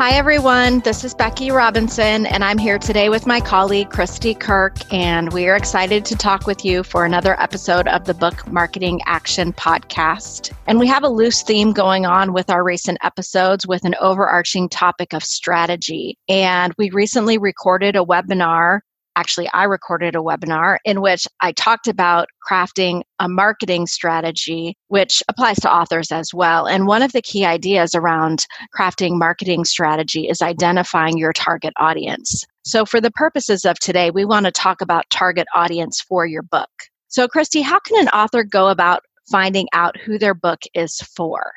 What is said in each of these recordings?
Hi, everyone. This is Becky Robinson, and I'm here today with my colleague, Christy Kirk, and we are excited to talk with you for another episode of the Book Marketing Action Podcast. And we have a loose theme going on with our recent episodes with an overarching topic of strategy. And we recently recorded a webinar actually I recorded a webinar in which I talked about crafting a marketing strategy, which applies to authors as well. And one of the key ideas around crafting marketing strategy is identifying your target audience. So, for the purposes of today, we want to talk about target audience for your book. So, Christy, how can an author go about finding out who their book is for?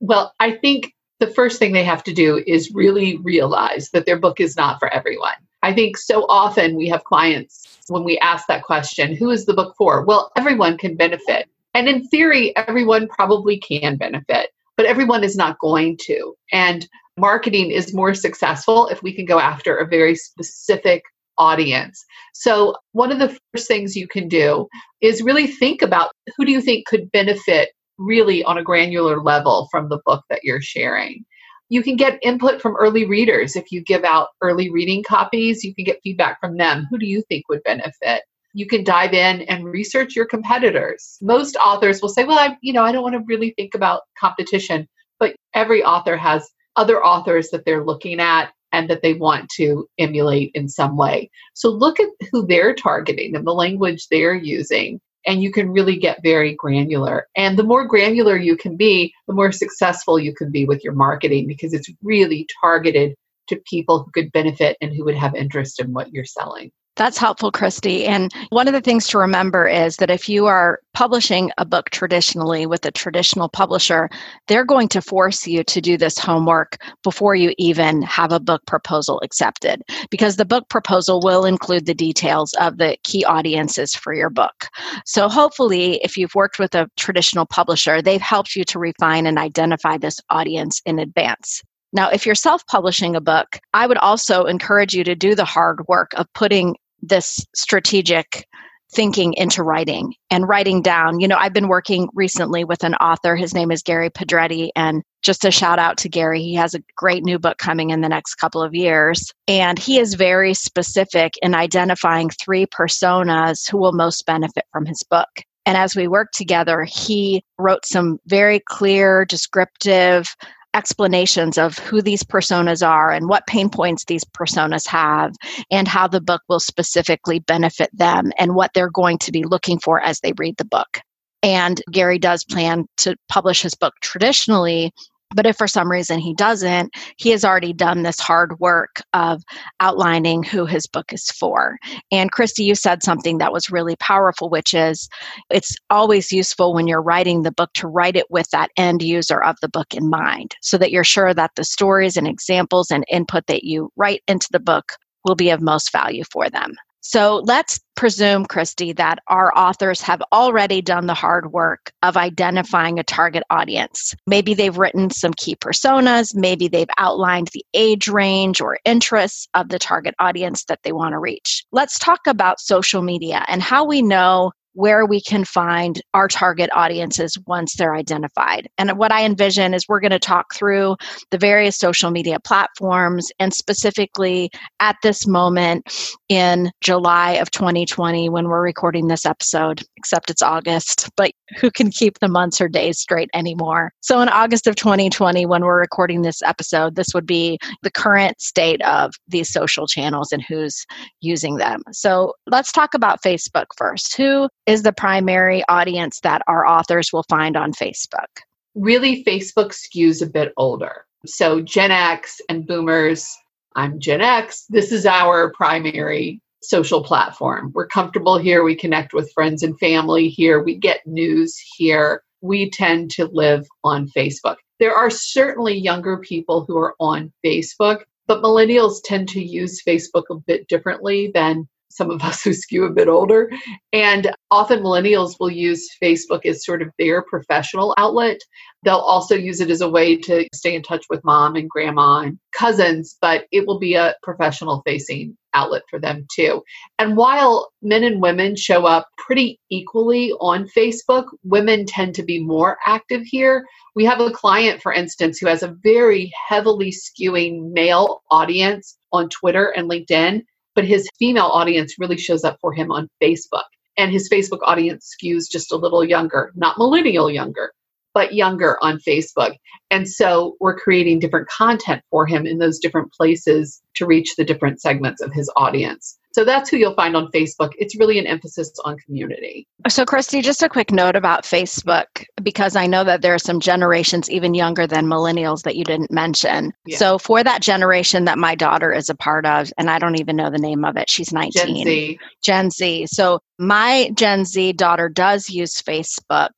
Well, I think the first thing they have to do is really realize that their book is not for everyone. I think so often we have clients when we ask that question, who is the book for? Well, everyone can benefit. And in theory, everyone probably can benefit, but everyone is not going to. And marketing is more successful if we can go after a very specific audience. So, one of the first things you can do is really think about who do you think could benefit really on a granular level from the book that you're sharing you can get input from early readers. If you give out early reading copies, you can get feedback from them. Who do you think would benefit? You can dive in and research your competitors. Most authors will say, "Well, I, you know, I don't want to really think about competition." But every author has other authors that they're looking at and that they want to emulate in some way. So look at who they're targeting and the language they're using and you can really get very granular. And the more granular you can be, the more successful you can be with your marketing because it's really targeted to people who could benefit and who would have interest in what you're selling. That's helpful, Christy. And one of the things to remember is that if you are publishing a book traditionally with a traditional publisher, they're going to force you to do this homework before you even have a book proposal accepted, because the book proposal will include the details of the key audiences for your book. So hopefully, if you've worked with a traditional publisher, they've helped you to refine and identify this audience in advance. Now, if you're self publishing a book, I would also encourage you to do the hard work of putting this strategic thinking into writing and writing down. You know, I've been working recently with an author. His name is Gary Pedretti. And just a shout out to Gary, he has a great new book coming in the next couple of years. And he is very specific in identifying three personas who will most benefit from his book. And as we worked together, he wrote some very clear, descriptive explanations of who these personas are and what pain points these personas have and how the book will specifically benefit them and what they're going to be looking for as they read the book. And Gary does plan to publish his book traditionally but if for some reason he doesn't, he has already done this hard work of outlining who his book is for. And Christy, you said something that was really powerful, which is it's always useful when you're writing the book to write it with that end user of the book in mind so that you're sure that the stories and examples and input that you write into the book will be of most value for them. So let's presume, Christy, that our authors have already done the hard work of identifying a target audience. Maybe they've written some key personas, maybe they've outlined the age range or interests of the target audience that they want to reach. Let's talk about social media and how we know where we can find our target audiences once they're identified. And what I envision is we're going to talk through the various social media platforms and specifically at this moment in July of 2020 when we're recording this episode, except it's August, but who can keep the months or days straight anymore? So in August of 2020, when we're recording this episode, this would be the current state of these social channels and who's using them. So let's talk about Facebook first. Who is the primary audience that our authors will find on Facebook? Really, Facebook skews a bit older. So, Gen X and boomers, I'm Gen X, this is our primary social platform. We're comfortable here. We connect with friends and family here. We get news here. we tend to live on Facebook. There are certainly younger people who are on Facebook, but millennials tend to use Facebook a bit differently than some of us who skew a bit older. And often millennials will use Facebook as sort of their professional outlet. They'll also use it as a way to stay in touch with mom and grandma and cousins, but it will be a professional facing outlet for them too. And while men and women show up pretty equally on Facebook, women tend to be more active here. We have a client, for instance, who has a very heavily skewing male audience on Twitter and LinkedIn but his female audience really shows up for him on Facebook. And his Facebook audience skews just a little younger, not millennial younger, but younger on Facebook. And so we're creating different content for him in those different places to reach the different segments of his audience. So that's who you'll find on Facebook. It's really an emphasis on community. So, Christy, just a quick note about Facebook, because I know that there are some generations even younger than millennials that you didn't mention. Yeah. So, for that generation that my daughter is a part of, and I don't even know the name of it, she's 19. Gen Z. Gen Z. So, my Gen Z daughter does use Facebook,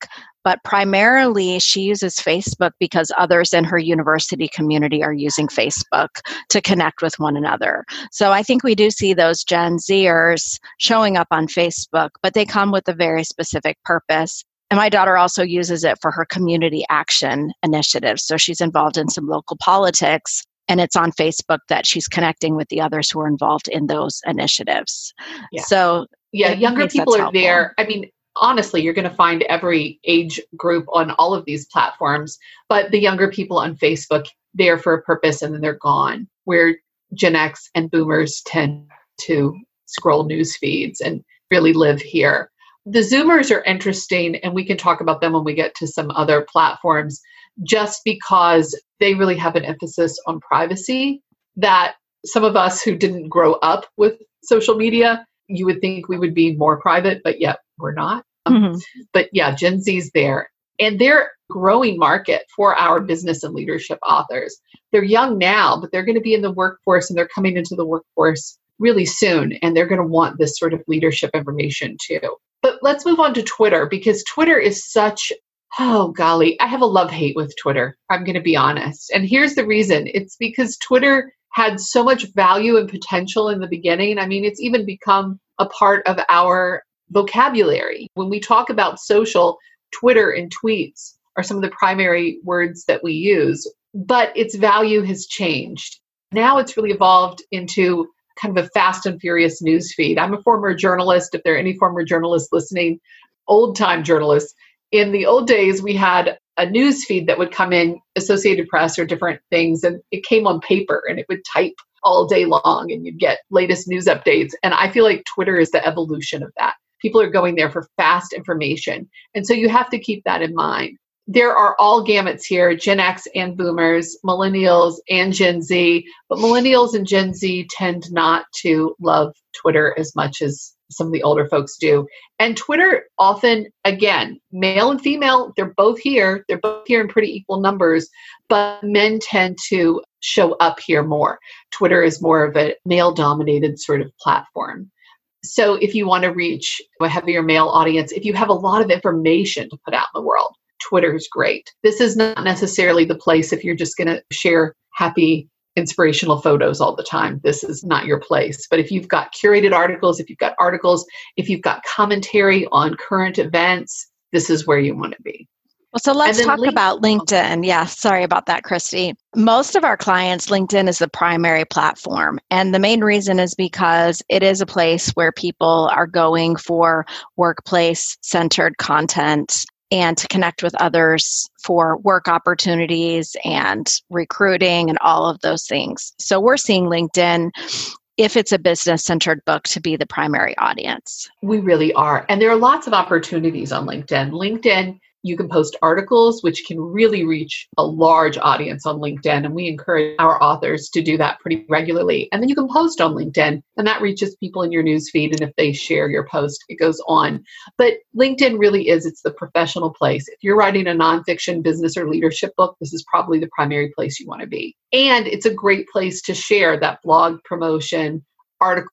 but primarily she uses Facebook because others in her university community are using Facebook to connect with one another. So I think we do see those Gen Zers showing up on Facebook, but they come with a very specific purpose. And my daughter also uses it for her community action initiatives. So she's involved in some local politics and it's on Facebook that she's connecting with the others who are involved in those initiatives. Yeah. So yeah, younger people are helpful. there. I mean, honestly, you're going to find every age group on all of these platforms, but the younger people on Facebook, there for a purpose and then they're gone. Where Gen X and boomers tend to scroll news feeds and really live here. The Zoomers are interesting, and we can talk about them when we get to some other platforms, just because they really have an emphasis on privacy that some of us who didn't grow up with social media, you would think we would be more private, but yet we're not. Mm-hmm. But yeah, Gen Z's there. And they're growing market for our business and leadership authors. They're young now, but they're going to be in the workforce and they're coming into the workforce really soon. And they're going to want this sort of leadership information too. But let's move on to Twitter because Twitter is such Oh, golly, I have a love hate with Twitter. I'm going to be honest. And here's the reason it's because Twitter had so much value and potential in the beginning. I mean, it's even become a part of our vocabulary. When we talk about social, Twitter and tweets are some of the primary words that we use, but its value has changed. Now it's really evolved into kind of a fast and furious news feed. I'm a former journalist. If there are any former journalists listening, old time journalists, in the old days, we had a news feed that would come in, Associated Press or different things, and it came on paper and it would type all day long and you'd get latest news updates. And I feel like Twitter is the evolution of that. People are going there for fast information. And so you have to keep that in mind. There are all gamuts here Gen X and boomers, millennials and Gen Z, but millennials and Gen Z tend not to love Twitter as much as some of the older folks do. And Twitter often, again, male and female, they're both here. They're both here in pretty equal numbers, but men tend to show up here more. Twitter is more of a male dominated sort of platform. So if you want to reach a heavier male audience, if you have a lot of information to put out in the world, Twitter is great. This is not necessarily the place if you're just going to share happy, inspirational photos all the time. This is not your place. But if you've got curated articles, if you've got articles, if you've got commentary on current events, this is where you want to be. Well, so let's talk link- about LinkedIn. Yeah, sorry about that, Christy. Most of our clients, LinkedIn is the primary platform. And the main reason is because it is a place where people are going for workplace centered content and to connect with others for work opportunities and recruiting and all of those things. So we're seeing LinkedIn if it's a business centered book to be the primary audience. We really are. And there are lots of opportunities on LinkedIn. LinkedIn you can post articles, which can really reach a large audience on LinkedIn. And we encourage our authors to do that pretty regularly. And then you can post on LinkedIn, and that reaches people in your newsfeed. And if they share your post, it goes on. But LinkedIn really is, it's the professional place. If you're writing a nonfiction business or leadership book, this is probably the primary place you want to be. And it's a great place to share that blog promotion, article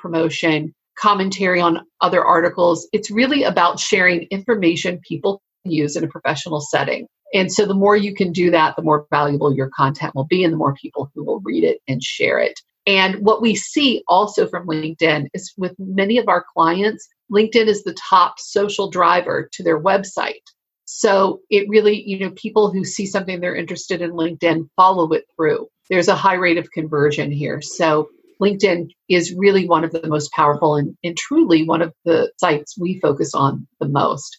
promotion, commentary on other articles. It's really about sharing information people use in a professional setting. And so the more you can do that, the more valuable your content will be and the more people who will read it and share it. And what we see also from LinkedIn is with many of our clients, LinkedIn is the top social driver to their website. So it really, you know, people who see something they're interested in LinkedIn follow it through. There's a high rate of conversion here. So LinkedIn is really one of the most powerful and, and truly one of the sites we focus on the most.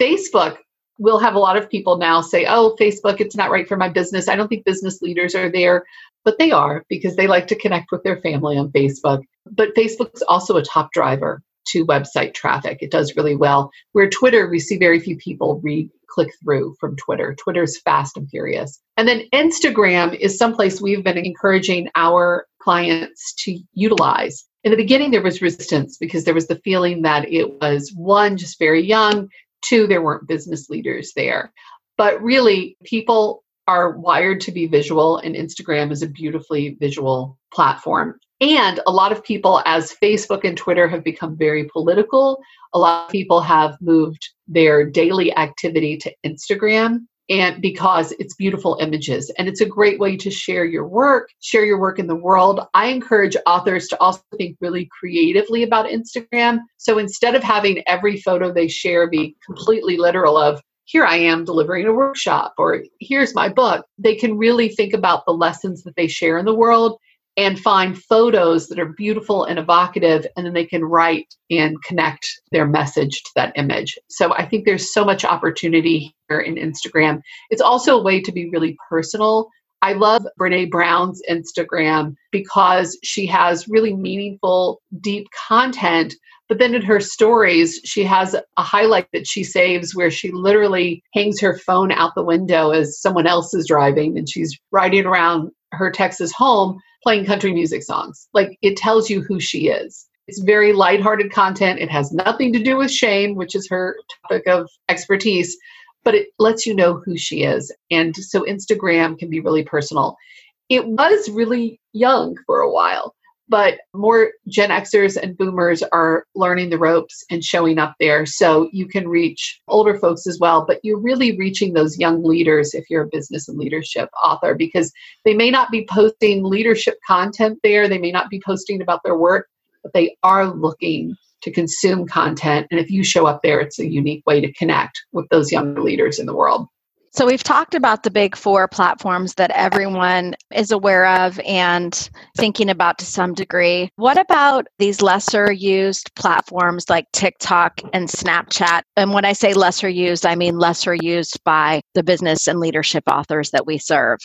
Facebook we'll have a lot of people now say, oh, Facebook, it's not right for my business. I don't think business leaders are there, but they are because they like to connect with their family on Facebook. But Facebook's also a top driver to website traffic. It does really well. Where Twitter, we see very few people read click through from Twitter. Twitter's fast and furious. And then Instagram is someplace we've been encouraging our clients to utilize. In the beginning, there was resistance because there was the feeling that it was one, just very young, two, there weren't business leaders there. But really, people are wired to be visual, and Instagram is a beautifully visual platform. And a lot of people, as Facebook and Twitter have become very political, a lot of people have moved their daily activity to Instagram and because it's beautiful images and it's a great way to share your work share your work in the world i encourage authors to also think really creatively about instagram so instead of having every photo they share be completely literal of here I am delivering a workshop or here's my book. They can really think about the lessons that they share in the world and find photos that are beautiful and evocative, and then they can write and connect their message to that image. So I think there's so much opportunity here in Instagram. It's also a way to be really personal. I love Brene Brown's Instagram because she has really meaningful, deep content but then in her stories, she has a highlight that she saves where she literally hangs her phone out the window as someone else is driving and she's riding around her Texas home playing country music songs. Like it tells you who she is. It's very lighthearted content. It has nothing to do with shame, which is her topic of expertise, but it lets you know who she is. And so Instagram can be really personal. It was really young for a while but more Gen Xers and boomers are learning the ropes and showing up there. So you can reach older folks as well, but you're really reaching those young leaders if you're a business and leadership author because they may not be posting leadership content there, they may not be posting about their work, but they are looking to consume content. And if you show up there, it's a unique way to connect with those younger leaders in the world. So, we've talked about the big four platforms that everyone is aware of and thinking about to some degree. What about these lesser used platforms like TikTok and Snapchat? And when I say lesser used, I mean lesser used by the business and leadership authors that we serve.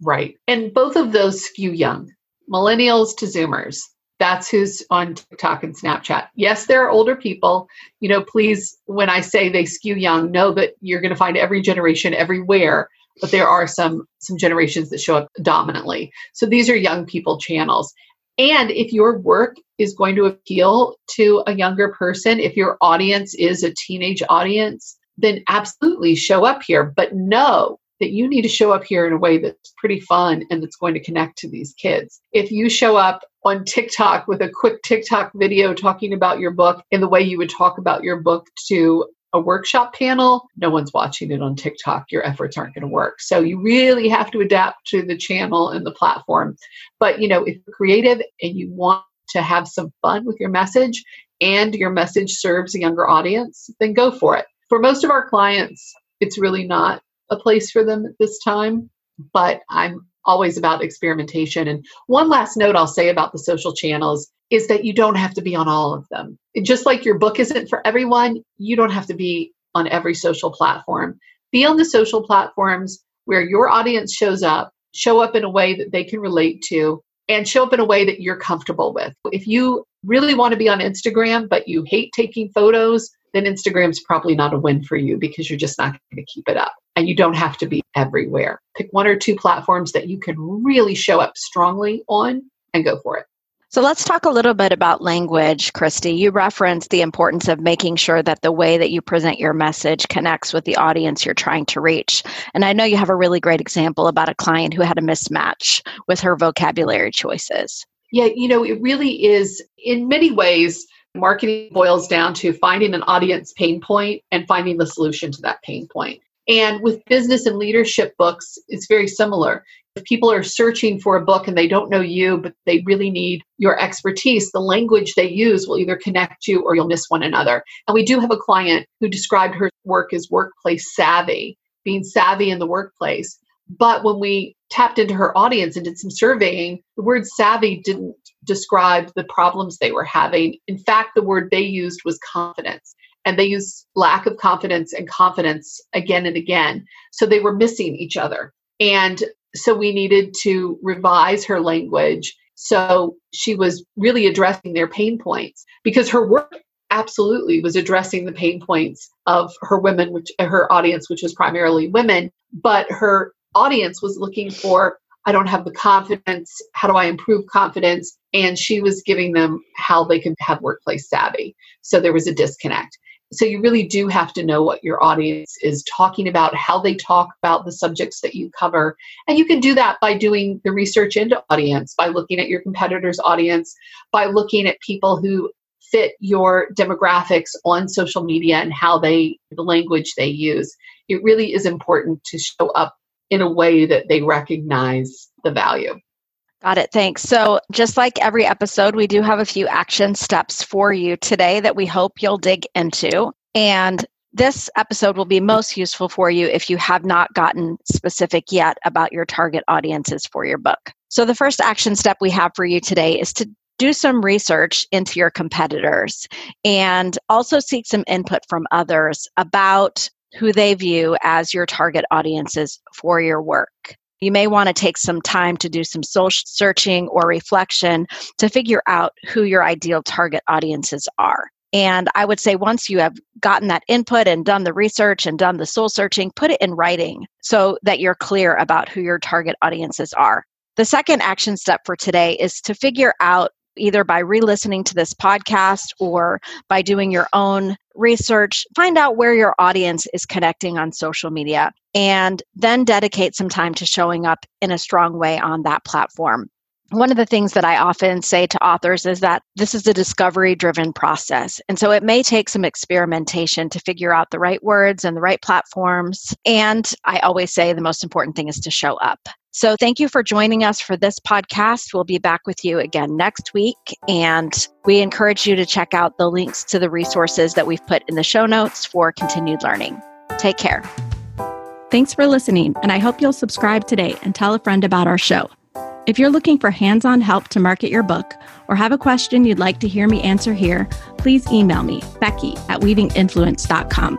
Right. And both of those skew young, millennials to Zoomers that's who's on TikTok and Snapchat. Yes, there are older people. You know, please, when I say they skew young, know that you're going to find every generation everywhere, but there are some some generations that show up dominantly. So these are young people channels. And if your work is going to appeal to a younger person, if your audience is a teenage audience, then absolutely show up here. But know that you need to show up here in a way that's pretty fun and that's going to connect to these kids. If you show up on TikTok with a quick TikTok video talking about your book in the way you would talk about your book to a workshop panel, no one's watching it on TikTok. Your efforts aren't going to work. So you really have to adapt to the channel and the platform. But you know, if you're creative and you want to have some fun with your message and your message serves a younger audience, then go for it. For most of our clients, it's really not a place for them at this time, but I'm always about experimentation. And one last note I'll say about the social channels is that you don't have to be on all of them. Just like your book isn't for everyone, you don't have to be on every social platform. Be on the social platforms where your audience shows up, show up in a way that they can relate to, and show up in a way that you're comfortable with. If you really want to be on Instagram, but you hate taking photos, then Instagram's probably not a win for you because you're just not going to keep it up. And you don't have to be everywhere. Pick one or two platforms that you can really show up strongly on and go for it. So let's talk a little bit about language, Christy. You referenced the importance of making sure that the way that you present your message connects with the audience you're trying to reach. And I know you have a really great example about a client who had a mismatch with her vocabulary choices. Yeah, you know, it really is in many ways marketing boils down to finding an audience pain point and finding the solution to that pain point. And with business and leadership books, it's very similar. If people are searching for a book and they don't know you, but they really need your expertise, the language they use will either connect you or you'll miss one another. And we do have a client who described her work as workplace savvy, being savvy in the workplace. But when we tapped into her audience and did some surveying, the word savvy didn't describe the problems they were having. In fact, the word they used was confidence. And they used lack of confidence and confidence again and again. So they were missing each other. And so we needed to revise her language so she was really addressing their pain points because her work absolutely was addressing the pain points of her women which her audience which was primarily women but her audience was looking for I don't have the confidence. How do I improve confidence? And she was giving them how they could have workplace savvy. So there was a disconnect. So you really do have to know what your audience is talking about, how they talk about the subjects that you cover. And you can do that by doing the research into audience, by looking at your competitors' audience, by looking at people who fit your demographics on social media and how they the language they use. It really is important to show up in a way that they recognize the value. Got it. Thanks. So, just like every episode, we do have a few action steps for you today that we hope you'll dig into. And this episode will be most useful for you if you have not gotten specific yet about your target audiences for your book. So, the first action step we have for you today is to do some research into your competitors and also seek some input from others about who they view as your target audiences for your work. You may want to take some time to do some soul searching or reflection to figure out who your ideal target audiences are. And I would say once you have gotten that input and done the research and done the soul searching, put it in writing so that you're clear about who your target audiences are. The second action step for today is to figure out either by re listening to this podcast or by doing your own research, find out where your audience is connecting on social media, and then dedicate some time to showing up in a strong way on that platform. One of the things that I often say to authors is that this is a discovery driven process. And so it may take some experimentation to figure out the right words and the right platforms. And I always say the most important thing is to show up. So thank you for joining us for this podcast. We'll be back with you again next week. And we encourage you to check out the links to the resources that we've put in the show notes for continued learning. Take care. Thanks for listening, and I hope you'll subscribe today and tell a friend about our show. If you're looking for hands on help to market your book or have a question you'd like to hear me answer here, please email me, Becky at weavinginfluence.com.